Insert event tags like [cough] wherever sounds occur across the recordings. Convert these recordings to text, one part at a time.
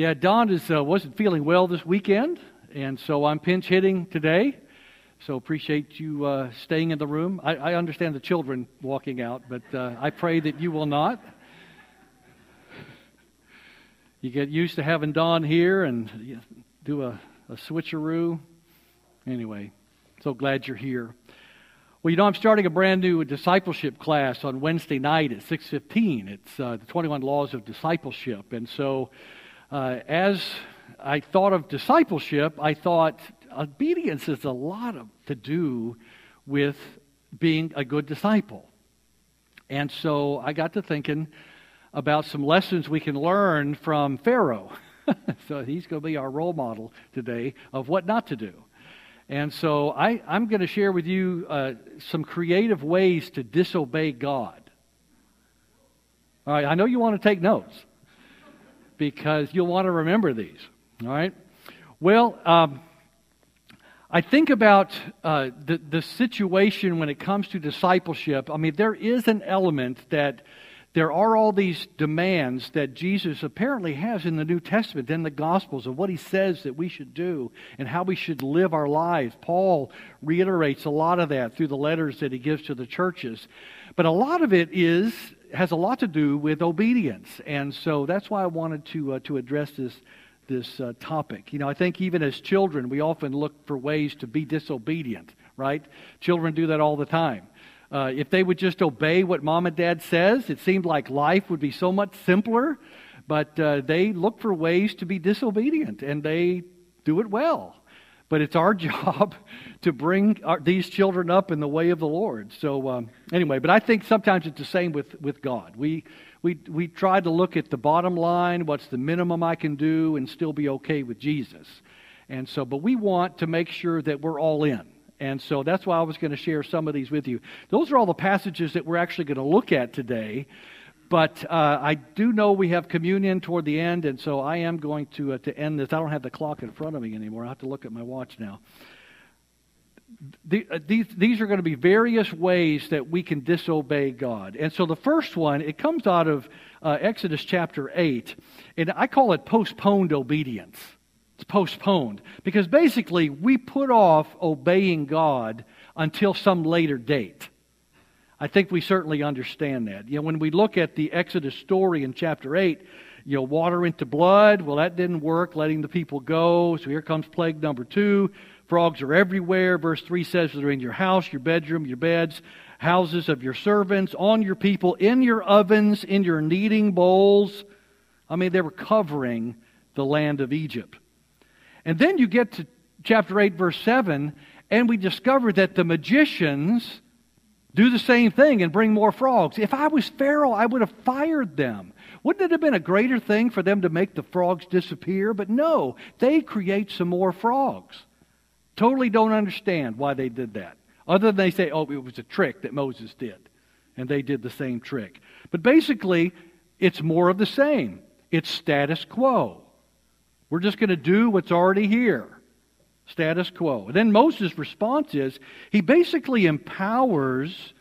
Yeah, Don is, uh, wasn't feeling well this weekend, and so I'm pinch hitting today. So appreciate you uh, staying in the room. I, I, understand the children walking out, but uh, I pray that you will not. You get used to having Don here and do a, a switcheroo. Anyway, so glad you're here. Well, you know, I'm starting a brand new discipleship class on Wednesday night at 6:15. It's uh, the 21 Laws of Discipleship, and so uh, as I thought of discipleship, I thought obedience is a lot of, to do with being a good disciple. And so I got to thinking about some lessons we can learn from Pharaoh. [laughs] so he's going to be our role model today of what not to do. And so I, am going to share with you uh, some creative ways to disobey God. All right, I know you want to take notes because you'll want to remember these. All right? Well, um, I think about uh, the, the situation when it comes to discipleship. I mean, there is an element that there are all these demands that Jesus apparently has in the New Testament, in the Gospels, of what he says that we should do and how we should live our lives. Paul reiterates a lot of that through the letters that he gives to the churches. But a lot of it is has a lot to do with obedience, and so that's why I wanted to uh, to address this this uh, topic. You know, I think even as children, we often look for ways to be disobedient. Right? Children do that all the time. Uh, if they would just obey what mom and dad says, it seemed like life would be so much simpler. But uh, they look for ways to be disobedient, and they do it well. But it's our [laughs] job to bring our, these children up in the way of the Lord. So, um, anyway, but I think sometimes it's the same with, with God. We, we, we try to look at the bottom line, what's the minimum I can do, and still be okay with Jesus. And so, but we want to make sure that we're all in. And so that's why I was going to share some of these with you. Those are all the passages that we're actually going to look at today. But uh, I do know we have communion toward the end, and so I am going to, uh, to end this. I don't have the clock in front of me anymore. I have to look at my watch now. The, uh, these, these are going to be various ways that we can disobey God. And so the first one, it comes out of uh, Exodus chapter 8, and I call it postponed obedience. It's postponed. Because basically, we put off obeying God until some later date. I think we certainly understand that. You know, when we look at the Exodus story in chapter 8, you know, water into blood, well, that didn't work, letting the people go. So here comes plague number two. Frogs are everywhere. Verse 3 says they're in your house, your bedroom, your beds, houses of your servants, on your people, in your ovens, in your kneading bowls. I mean, they were covering the land of Egypt. And then you get to chapter 8, verse 7, and we discover that the magicians do the same thing and bring more frogs. If I was Pharaoh, I would have fired them. Wouldn't it have been a greater thing for them to make the frogs disappear? But no, they create some more frogs. Totally don't understand why they did that. Other than they say, oh, it was a trick that Moses did. And they did the same trick. But basically, it's more of the same. It's status quo. We're just going to do what's already here status quo. And then Moses' response is he basically empowers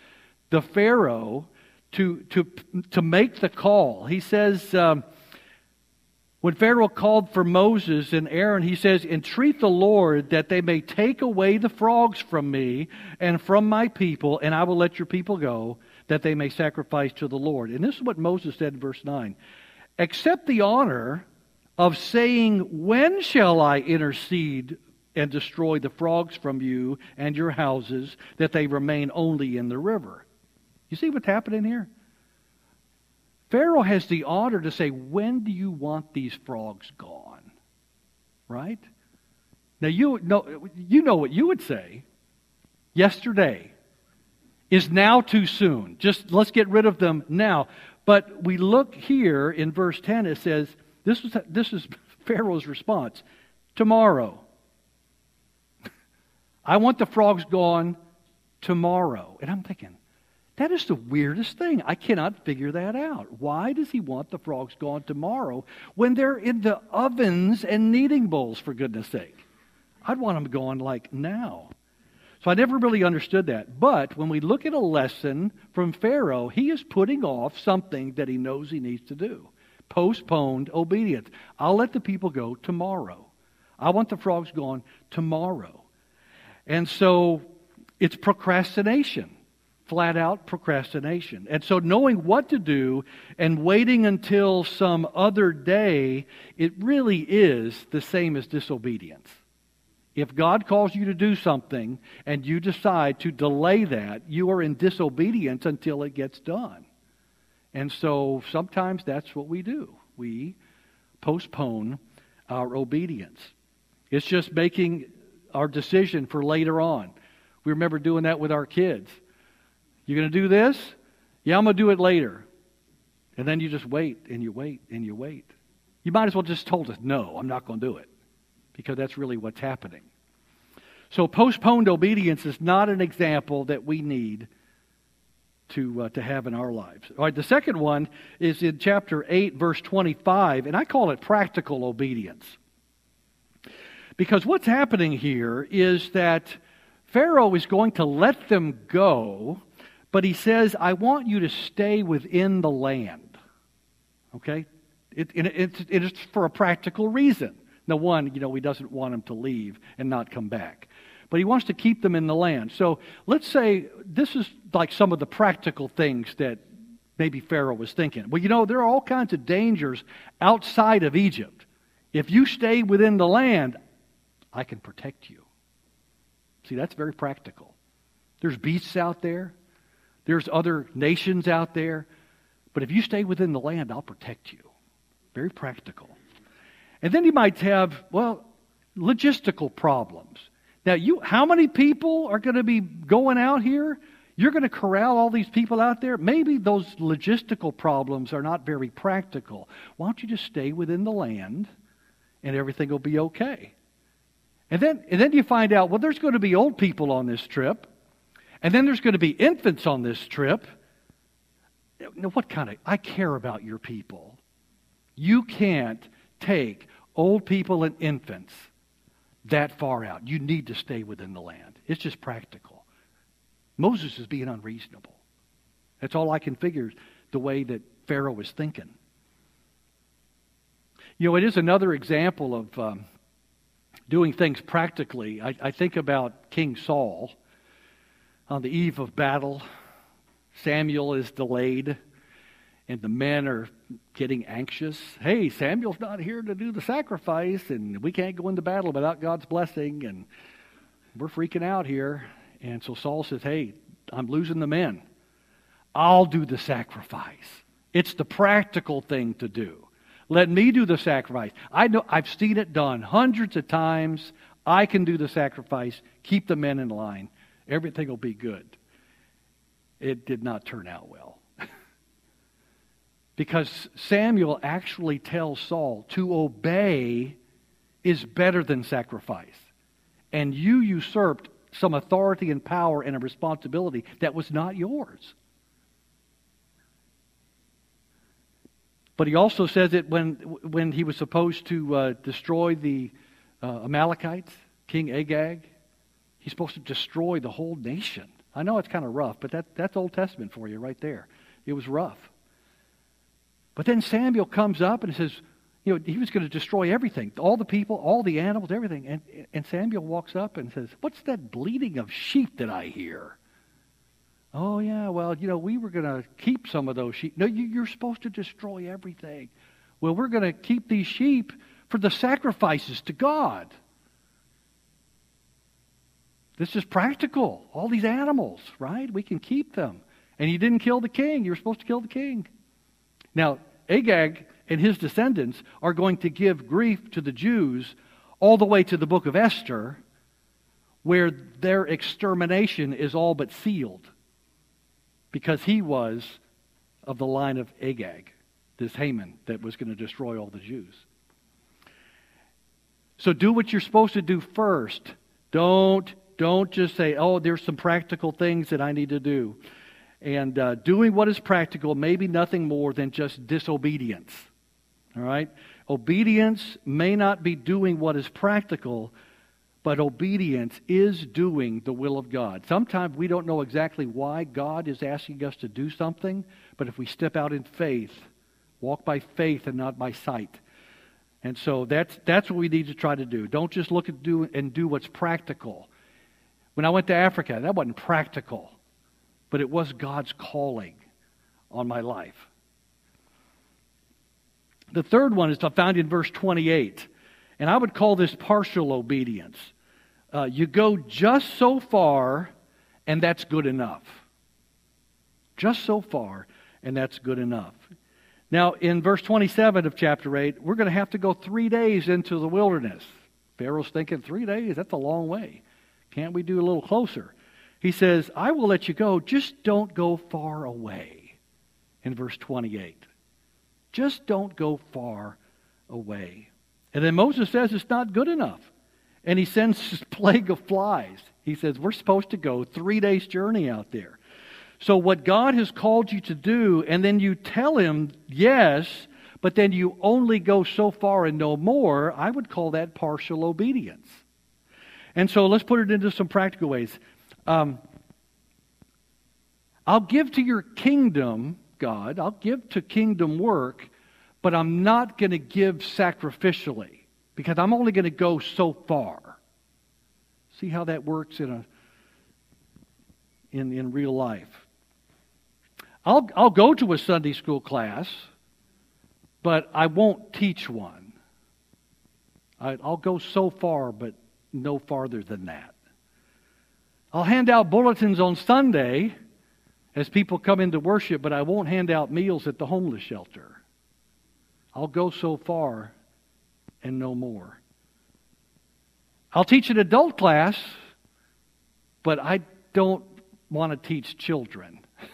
the Pharaoh to, to, to make the call. He says, um, when Pharaoh called for Moses and Aaron, he says, Entreat the Lord that they may take away the frogs from me and from my people, and I will let your people go, that they may sacrifice to the Lord. And this is what Moses said in verse 9 Accept the honor of saying, When shall I intercede and destroy the frogs from you and your houses, that they remain only in the river. You see what's happening here? Pharaoh has the honor to say, When do you want these frogs gone? Right? Now, you know, you know what you would say. Yesterday is now too soon. Just let's get rid of them now. But we look here in verse 10, it says, This, was, this is [laughs] Pharaoh's response tomorrow. I want the frogs gone tomorrow. And I'm thinking, that is the weirdest thing. I cannot figure that out. Why does he want the frogs gone tomorrow when they're in the ovens and kneading bowls, for goodness sake? I'd want them gone like now. So I never really understood that. But when we look at a lesson from Pharaoh, he is putting off something that he knows he needs to do. Postponed obedience. I'll let the people go tomorrow. I want the frogs gone tomorrow. And so it's procrastination, flat out procrastination. And so knowing what to do and waiting until some other day, it really is the same as disobedience. If God calls you to do something and you decide to delay that, you are in disobedience until it gets done. And so sometimes that's what we do. We postpone our obedience. It's just making our decision for later on. We remember doing that with our kids. You're going to do this? Yeah, I'm going to do it later. And then you just wait and you wait and you wait. You might as well just told us, no, I'm not going to do it. Because that's really what's happening. So postponed obedience is not an example that we need to, uh, to have in our lives. All right, the second one is in chapter 8, verse 25, and I call it practical obedience. Because what's happening here is that Pharaoh is going to let them go, but he says, I want you to stay within the land. Okay? It, it, it's for a practical reason. Now, one, you know, he doesn't want them to leave and not come back but he wants to keep them in the land. So let's say this is like some of the practical things that maybe Pharaoh was thinking. Well, you know, there are all kinds of dangers outside of Egypt. If you stay within the land, I can protect you. See, that's very practical. There's beasts out there, there's other nations out there, but if you stay within the land, I'll protect you. Very practical. And then you might have, well, logistical problems. Now, you, how many people are going to be going out here? You're going to corral all these people out there? Maybe those logistical problems are not very practical. Why don't you just stay within the land and everything will be okay? And then, and then you find out, well, there's going to be old people on this trip, and then there's going to be infants on this trip. Now, what kind of, I care about your people. You can't take old people and infants that far out. You need to stay within the land. It's just practical. Moses is being unreasonable. That's all I can figure the way that Pharaoh was thinking. You know, it is another example of um, doing things practically. I, I think about King Saul on the eve of battle. Samuel is delayed and the men are getting anxious. Hey, Samuel's not here to do the sacrifice, and we can't go into battle without God's blessing, and we're freaking out here. And so Saul says, Hey, I'm losing the men. I'll do the sacrifice. It's the practical thing to do. Let me do the sacrifice. I know I've seen it done hundreds of times. I can do the sacrifice. Keep the men in line. Everything will be good. It did not turn out well. [laughs] Because Samuel actually tells Saul to obey is better than sacrifice. And you usurped some authority and power and a responsibility that was not yours. But he also says it when, when he was supposed to uh, destroy the uh, Amalekites, King Agag. He's supposed to destroy the whole nation. I know it's kind of rough, but that, that's Old Testament for you right there. It was rough. But then Samuel comes up and says, you know, he was going to destroy everything, all the people, all the animals, everything. And, and Samuel walks up and says, What's that bleating of sheep that I hear? Oh, yeah, well, you know, we were going to keep some of those sheep. No, you, you're supposed to destroy everything. Well, we're going to keep these sheep for the sacrifices to God. This is practical. All these animals, right? We can keep them. And you didn't kill the king. You were supposed to kill the king. Now, Agag and his descendants are going to give grief to the Jews all the way to the book of Esther, where their extermination is all but sealed because he was of the line of Agag, this Haman that was going to destroy all the Jews. So do what you're supposed to do first. Don't don't just say, "Oh, there's some practical things that I need to do." and uh, doing what is practical may be nothing more than just disobedience. All right? Obedience may not be doing what is practical, but obedience is doing the will of God. Sometimes we don't know exactly why God is asking us to do something, but if we step out in faith, Walk by faith and not by sight. And so that's, that's what we need to try to do. Don't just look at do and do what's practical. When I went to Africa, that wasn't practical, but it was God's calling on my life. The third one is found in verse 28, and I would call this partial obedience. Uh, you go just so far, and that's good enough. Just so far, and that's good enough. Now, in verse 27 of chapter 8, we're going to have to go three days into the wilderness. Pharaoh's thinking, three days? That's a long way. Can't we do a little closer? He says, I will let you go, just don't go far away. In verse 28. Just don't go far away. And then Moses says it's not good enough. And he sends this [laughs] plague of flies. He says, We're supposed to go three days' journey out there. So, what God has called you to do, and then you tell Him yes, but then you only go so far and no more, I would call that partial obedience. And so, let's put it into some practical ways. Um, I'll give to your kingdom, God, I'll give to kingdom work, but I'm not going to give sacrificially because I'm only going to go so far. See how that works in a in, in real life. I'll, I'll go to a Sunday school class, but I won't teach one. I, I'll go so far, but no farther than that. I'll hand out bulletins on Sunday as people come into worship, but I won't hand out meals at the homeless shelter. I'll go so far and no more. I'll teach an adult class, but I don't want to teach children. [laughs]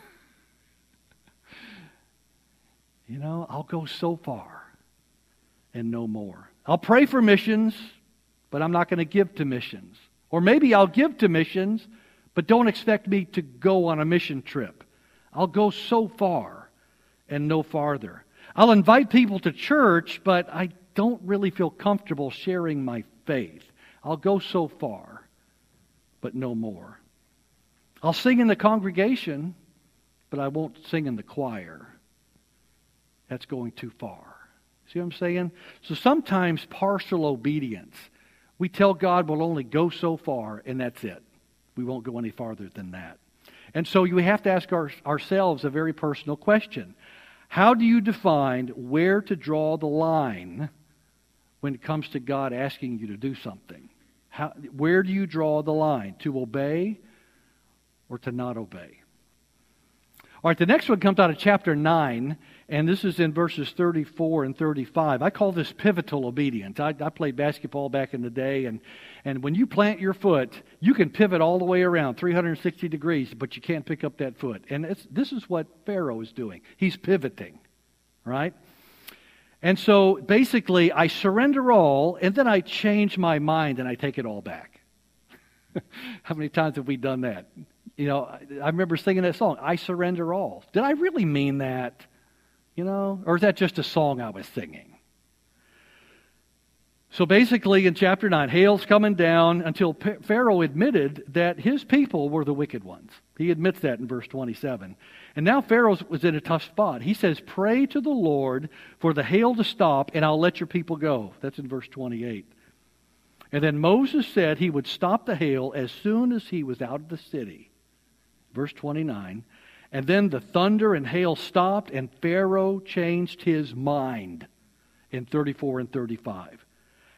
You know, I'll go so far and no more. I'll pray for missions, but I'm not going to give to missions. Or maybe I'll give to missions, but don't expect me to go on a mission trip. I'll go so far and no farther. I'll invite people to church, but I don't really feel comfortable sharing my faith. I'll go so far, but no more. I'll sing in the congregation, but I won't sing in the choir that's going too far. See what I'm saying? So sometimes partial obedience. We tell God we'll only go so far, and that's it. We won't go any farther than that. And so we have to ask our, ourselves a very personal question. How do you define where to draw the line when it comes to God asking you to do something? How, where do you draw the line? To obey or to not obey? All right, the next one comes out of chapter 9, and this is in verses 34 and 35. I call this pivotal obedience. I, I, played basketball back in the day, and, and when you plant your foot, you can pivot all the way around 360 degrees, but you can't pick up that foot. And this is what Pharaoh is doing. He's pivoting, right? And so basically, I surrender all, and then I change my mind and I take it all back. [laughs] How many times have we done that? You know, I remember singing that song, I Surrender All. Did I really mean that? You know, or is that just a song I was singing? So basically, in chapter 9, hail's coming down until Pharaoh admitted that his people were the wicked ones. He admits that in verse 27. And now Pharaoh was in a tough spot. He says, Pray to the Lord for the hail to stop, and I'll let your people go. That's in verse 28. And then Moses said he would stop the hail as soon as he was out of the city. Verse 29. And then the thunder and hail stopped, and Pharaoh changed his mind in 34 and 35.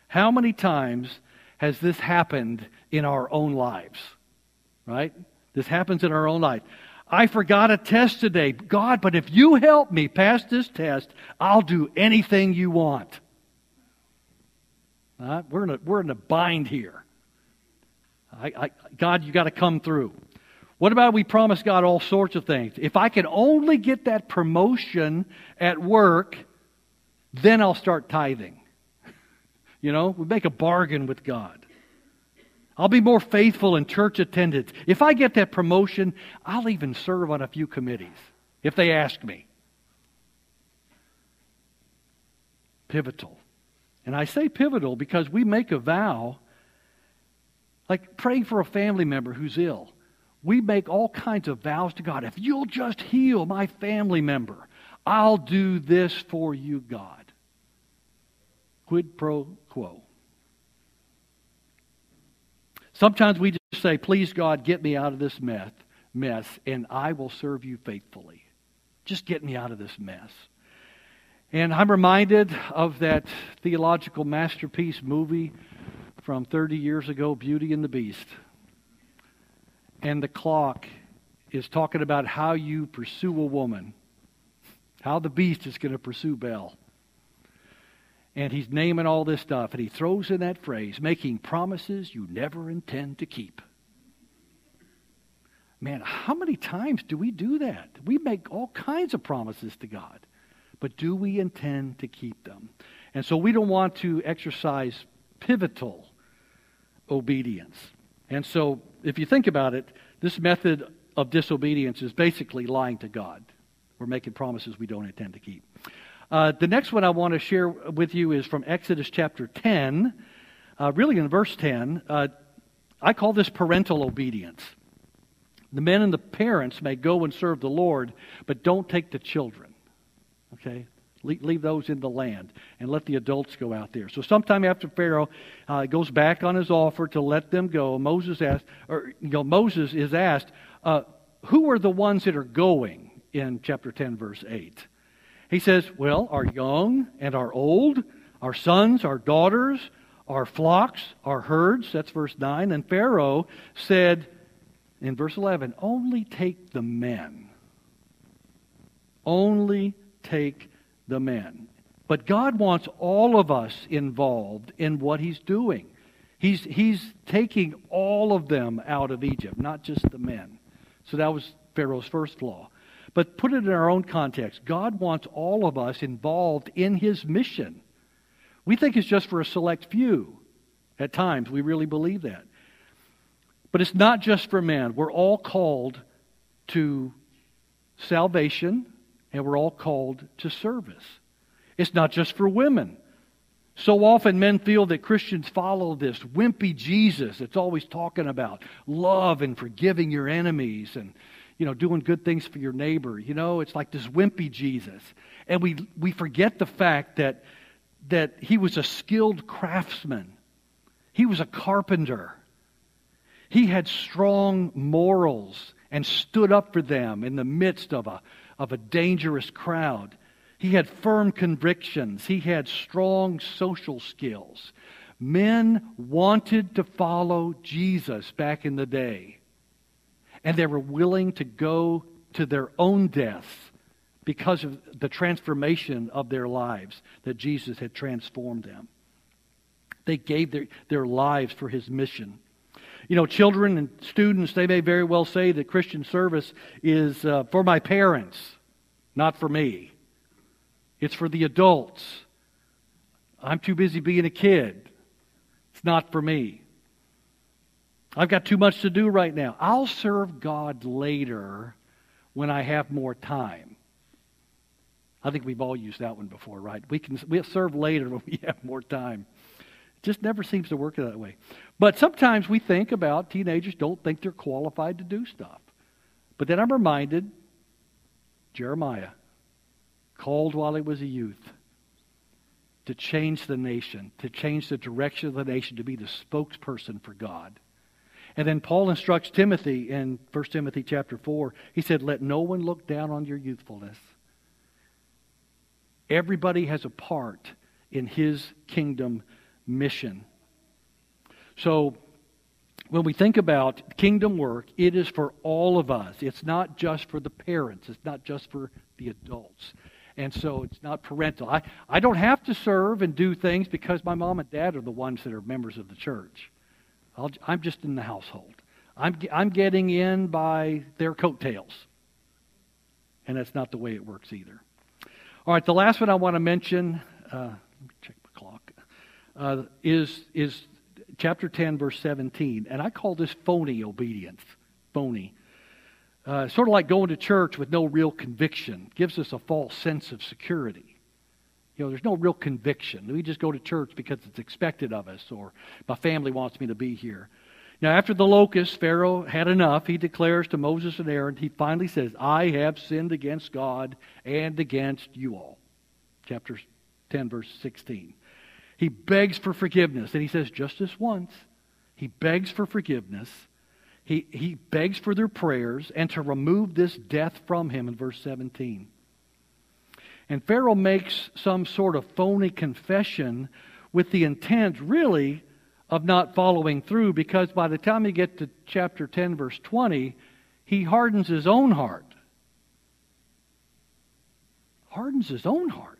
How many times has this happened in our own lives? Right? This happens in our own life. I forgot a test today. God, but if you help me pass this test, I'll do anything you want. Right? We're, in a, we're in a bind here. I, I, God, you got to come through. What about we promise God all sorts of things? If I can only get that promotion at work, then I'll start tithing. You know, we make a bargain with God. I'll be more faithful in church attendance. If I get that promotion, I'll even serve on a few committees if they ask me. Pivotal. And I say pivotal because we make a vow, like praying for a family member who's ill we make all kinds of vows to God. If you'll just heal my family member, I'll do this for you, God. Quid pro quo. Sometimes we just say, Please, God, get me out of this mess, mess, and I will serve you faithfully. Just get me out of this mess. And I'm reminded of that theological masterpiece movie from 30 years ago, Beauty and the Beast. And the clock is talking about how you pursue a woman, how the beast is going to pursue Belle and he's naming all this stuff, and he throws in that phrase, making promises you never intend to keep. Man, how many times do we do that? We make all kinds of promises to God, but do we intend to keep them? And so we don't want to exercise pivotal obedience. And so, if you think about it, this method of disobedience is basically lying to God. We're making promises we don't intend to keep. Uh, the next one I want to share with you is from Exodus chapter 10, uh, really in verse 10. Uh, I call this parental obedience. The men and the parents may go and serve the Lord, but don't take the children. Okay? Leave, leave those in the land and let the adults go out there. So, sometime after Pharaoh uh, goes back on his offer to let them go, Moses asked, or you know, Moses is asked, uh, "Who are the ones that are going?" In chapter 10, verse 8. He says, Well, our young and our old, our sons, our daughters, our flocks, our herds. That's verse 9. And Pharaoh said in verse 11, Only take the men. Only take the men. But God wants all of us involved in what He's doing. He's, he's taking all of them out of Egypt, not just the men. So that was Pharaoh's first flaw. But put it in our own context. God wants all of us involved in his mission. We think it's just for a select few. At times, we really believe that. But it's not just for men. We're all called to salvation, and we're all called to service. It's not just for women. So often men feel that Christians follow this wimpy Jesus that's always talking about love and forgiving your enemies and you know, doing good things for your neighbor. You know, it's like this wimpy Jesus. And we, we forget the fact that, that he was a skilled craftsman, he was a carpenter. He had strong morals and stood up for them in the midst of a, of a dangerous crowd. He had firm convictions. He had strong social skills. Men wanted to follow Jesus back in the day and they were willing to go to their own death because of the transformation of their lives that Jesus had transformed them. They gave their, their lives for his mission. You know, children and students, they may very well say that Christian service is uh, for my parents, not for me. It's for the adults. I'm too busy being a kid. It's not for me. I've got too much to do right now. I'll serve God later when I have more time. I think we've all used that one before, right? We can we'll serve later [laughs] when we have more time. It just never seems to work that way. But sometimes we think about teenagers don't think they're qualified to do stuff. But then I'm reminded Jeremiah, called while he was a youth, to change the nation, to change the direction of the nation, to be the spokesperson for God. And then Paul instructs Timothy in 1 Timothy chapter 4. He said, Let no one look down on your youthfulness. Everybody has a part in his kingdom mission. So, when we think about kingdom work, it is for all of us. It's not just for the parents, it's not just for the adults. And so it's not parental. I, I don't have to serve and do things because my mom and dad are the ones that are members of the church. I am just in the household. I'm, I'm getting in by their coattails. And that's not the way it works either. All right, the last one I want to mention, uh, let me check my clock, uh, is, is chapter 10, verse 17. And I call this phony obedience. Phony. Uh, sort of like going to church with no real conviction, gives us a false sense of security. You know, there's no real conviction. We just go to church because it's expected of us, or my family wants me to be here. Now, after the locust, Pharaoh had enough. He declares to Moses and Aaron, he finally says, I have sinned against God and against you all. Chapter 10, verse 16. He begs for forgiveness. And he says, just this once, he begs for forgiveness. He, he begs for their prayers and to remove this death from him in verse 17. And Pharaoh makes some sort of phony confession with the intent, really, of not following through because by the time you get to chapter 10, verse 20, he hardens his own heart. Hardens his own heart.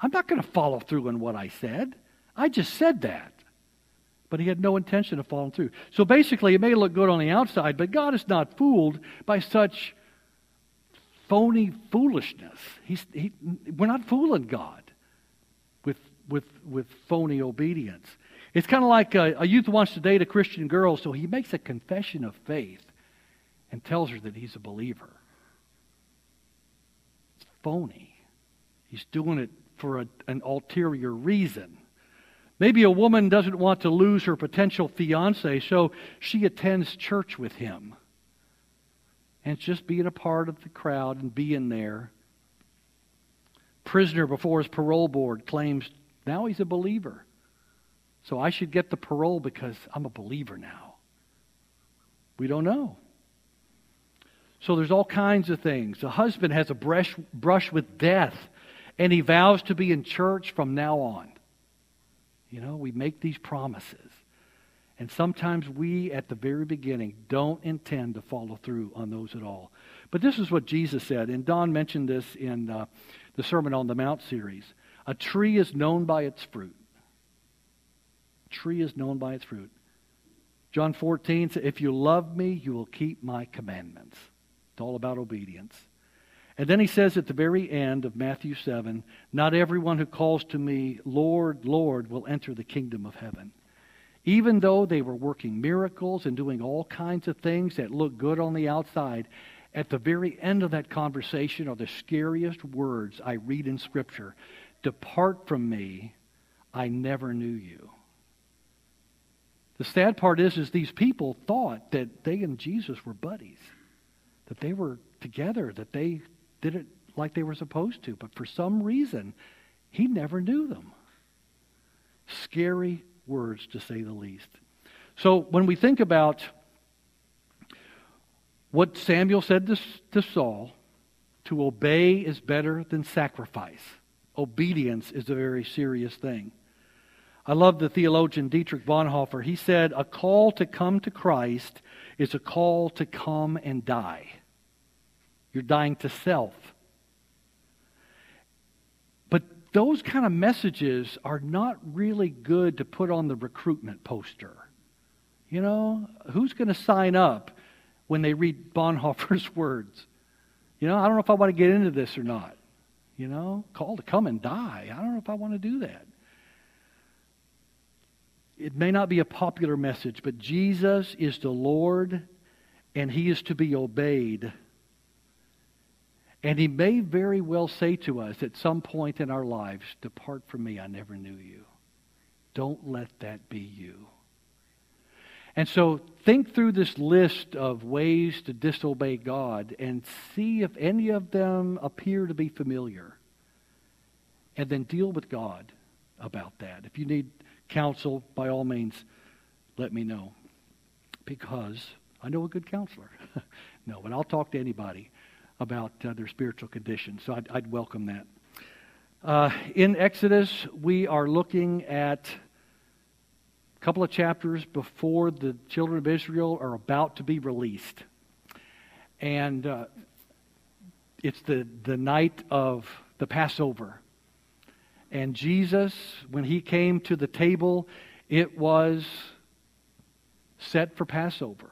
I'm not going to follow through on what I said. I just said that. But he had no intention of following through. So basically, it may look good on the outside, but God is not fooled by such phony foolishness. He's, he, we're not fooling God with, with, with phony obedience. It's kind of like a, a youth wants to date a Christian girl, so he makes a confession of faith and tells her that he's a believer. It's phony. He's doing it for a, an ulterior reason. Maybe a woman doesn't want to lose her potential fiance, so she attends church with him. And it's just being a part of the crowd and being there. Prisoner before his parole board claims now he's a believer. So I should get the parole because I'm a believer now. We don't know. So there's all kinds of things. A husband has a brush, brush with death, and he vows to be in church from now on. You know, we make these promises. And sometimes we, at the very beginning, don't intend to follow through on those at all. But this is what Jesus said, and Don mentioned this in uh, the Sermon on the Mount series. A tree is known by its fruit tree is known by its fruit. John 14 says, If you love me, you will keep my commandments. It's all about obedience. And then he says at the very end of Matthew 7 Not everyone who calls to me, Lord, Lord, will enter the kingdom of heaven. Even though they were working miracles and doing all kinds of things that look good on the outside, at the very end of that conversation are the scariest words I read in Scripture Depart from me, I never knew you. The sad part is, is these people thought that they and Jesus were buddies, that they were together, that they did it like they were supposed to. But for some reason, he never knew them. Scary words, to say the least. So when we think about what Samuel said to, to Saul, to obey is better than sacrifice. Obedience is a very serious thing. I love the theologian Dietrich Bonhoeffer. He said, A call to come to Christ is a call to come and die. You're dying to self. But those kind of messages are not really good to put on the recruitment poster. You know, who's going to sign up when they read Bonhoeffer's [laughs] words? You know, I don't know if I want to get into this or not. You know, call to come and die. I don't know if I want to do that it may not be a popular message, but Jesus is the Lord and he is to be obeyed. And he may very well say to us at some point in our lives, Depart from me, I never knew you. Don't let that be you. And so think through this list of ways to disobey God and see if any of them appear to be familiar. And then deal with God about that. If you need counsel, by all means, let me know. Because I know a good counselor. [laughs] no, but I'll talk to anybody about uh, their spiritual condition. So I'd, I'd welcome that. Uh, in Exodus, we are looking at a couple of chapters before the children of Israel are about to be released. And uh, it's the, the night of the Passover. And Jesus, when he came to the table, it was set for Passover.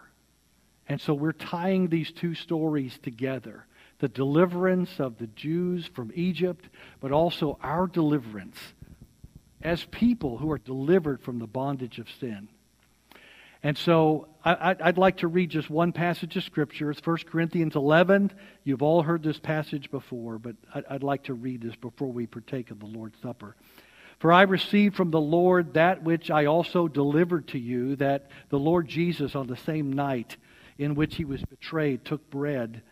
And so we're tying these two stories together the deliverance of the Jews from Egypt, but also our deliverance as people who are delivered from the bondage of sin. And so I, would like to read just one passage of Scripture. It's 1 Corinthians 11. You've all heard this passage before, but I'd like to read this before we partake of the Lord's Supper. For I received from the Lord that which I also delivered to you, that the Lord Jesus, on the same night in which he was betrayed, took bread.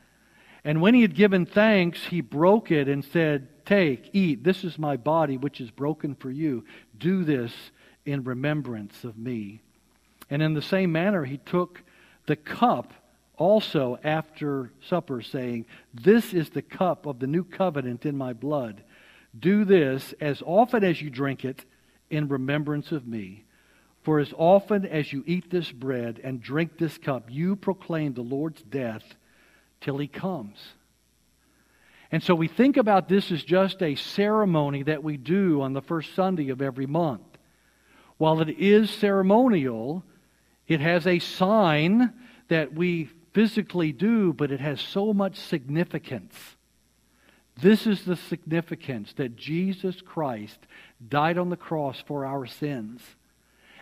And when he had given thanks, he broke it and said, Take, eat, this is my body, which is broken for you. Do this in remembrance of me. And in the same manner, he took the cup also after supper, saying, This is the cup of the new covenant in my blood. Do this as often as you drink it in remembrance of me. For as often as you eat this bread and drink this cup, you proclaim the Lord's death till he comes. And so we think about this as just a ceremony that we do on the first Sunday of every month. While it is ceremonial, it has a sign that we physically do, but it has so much significance. This is the significance that Jesus Christ died on the cross for our sins.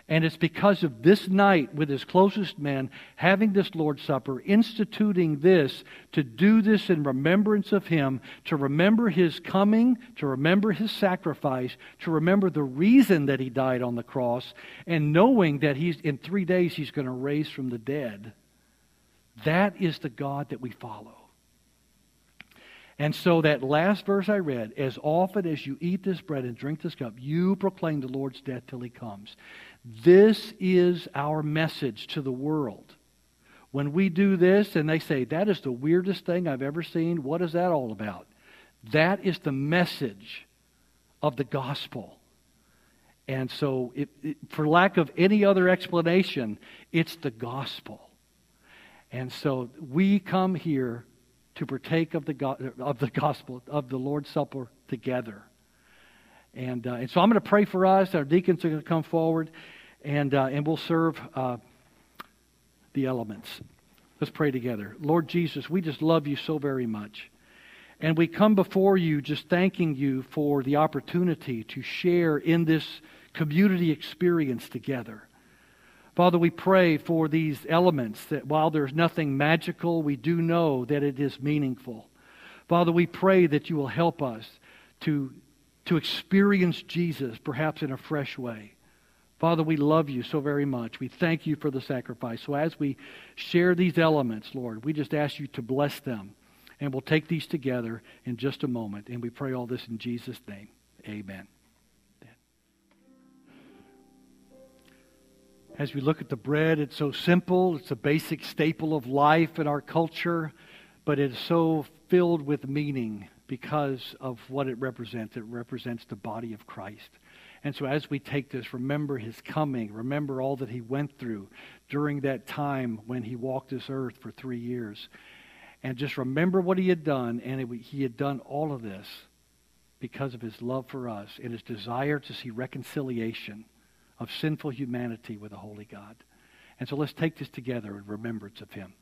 And it's because of this night with his closest men having this Lord's Supper, instituting this to do this in remembrance of him, to remember his coming, to remember his sacrifice, to remember the reason that he died on the cross, and knowing that he's in three days he's going to raise from the dead. That is the God that we follow. And so that last verse I read, as often as you eat this bread and drink this cup, you proclaim the Lord's death till he comes. This is our message to the world. When we do this and they say, that is the weirdest thing I've ever seen, what is that all about? That is the message of the gospel. And so, it, it, for lack of any other explanation, it's the gospel. And so we come here to partake of the, of the gospel, of the Lord's Supper together. And, uh, and so I'm going to pray for us. Our deacons are going to come forward, and, uh, and we'll serve uh, the elements. Let's pray together. Lord Jesus, we just love you so very much. And we come before you just thanking you for the opportunity to share in this community experience together. Father, we pray for these elements that while there's nothing magical, we do know that it is meaningful. Father, we pray that you will help us to, to experience Jesus perhaps in a fresh way. Father, we love you so very much. We thank you for the sacrifice. So as we share these elements, Lord, we just ask you to bless them. And we'll take these together in just a moment. And we pray all this in Jesus' name. Amen. as we look at the bread, it's so simple. It's a basic staple of life in our culture, but it's so filled with meaning because of what it represents. It represents the body of Christ. And so as we take this, remember his coming, remember all that he went through during that time when he walked this earth for three years. And just remember what he had done, and it, he had done all of this because of his love for us and his desire to see reconciliation of sinful humanity with a holy God. And so let's take this together in remembrance of him.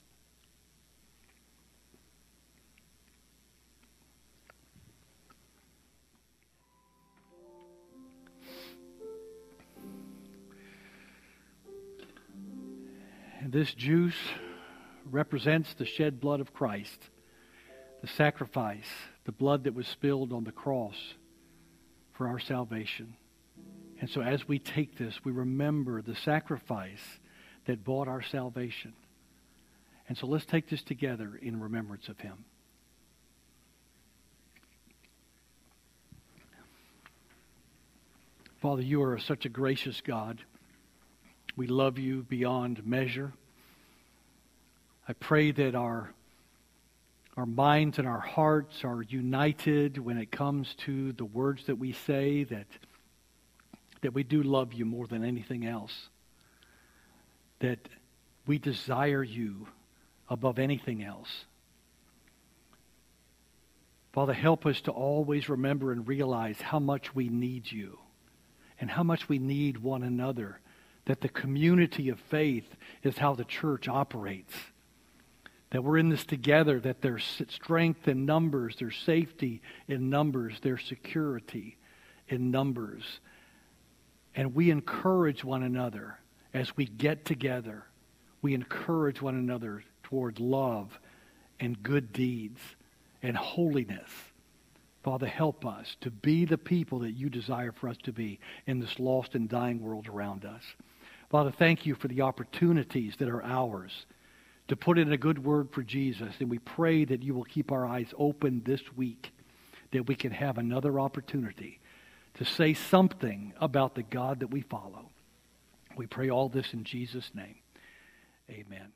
This juice represents the shed blood of Christ, the sacrifice, the blood that was spilled on the cross for our salvation. And so as we take this, we remember the sacrifice that bought our salvation. And so let's take this together in remembrance of him. Father, you are such a gracious God. We love you beyond measure. I pray that our, our minds and our hearts are united when it comes to the words that we say, that that we do love you more than anything else, that we desire you above anything else. Father, help us to always remember and realize how much we need you and how much we need one another, that the community of faith is how the church operates. That we're in this together, that there's strength in numbers, there's safety in numbers, there's security in numbers and we encourage one another as we get together. We encourage one another toward love and good deeds and holiness. Father, help us to be the people that you desire for us to be in this lost and dying world around us. Father, thank you for the opportunities that are ours to put in a good word for Jesus. And we pray that you will keep our eyes open this week, that we can have another opportunity to say something about the God that we follow. We pray all this in Jesus' name. Amen.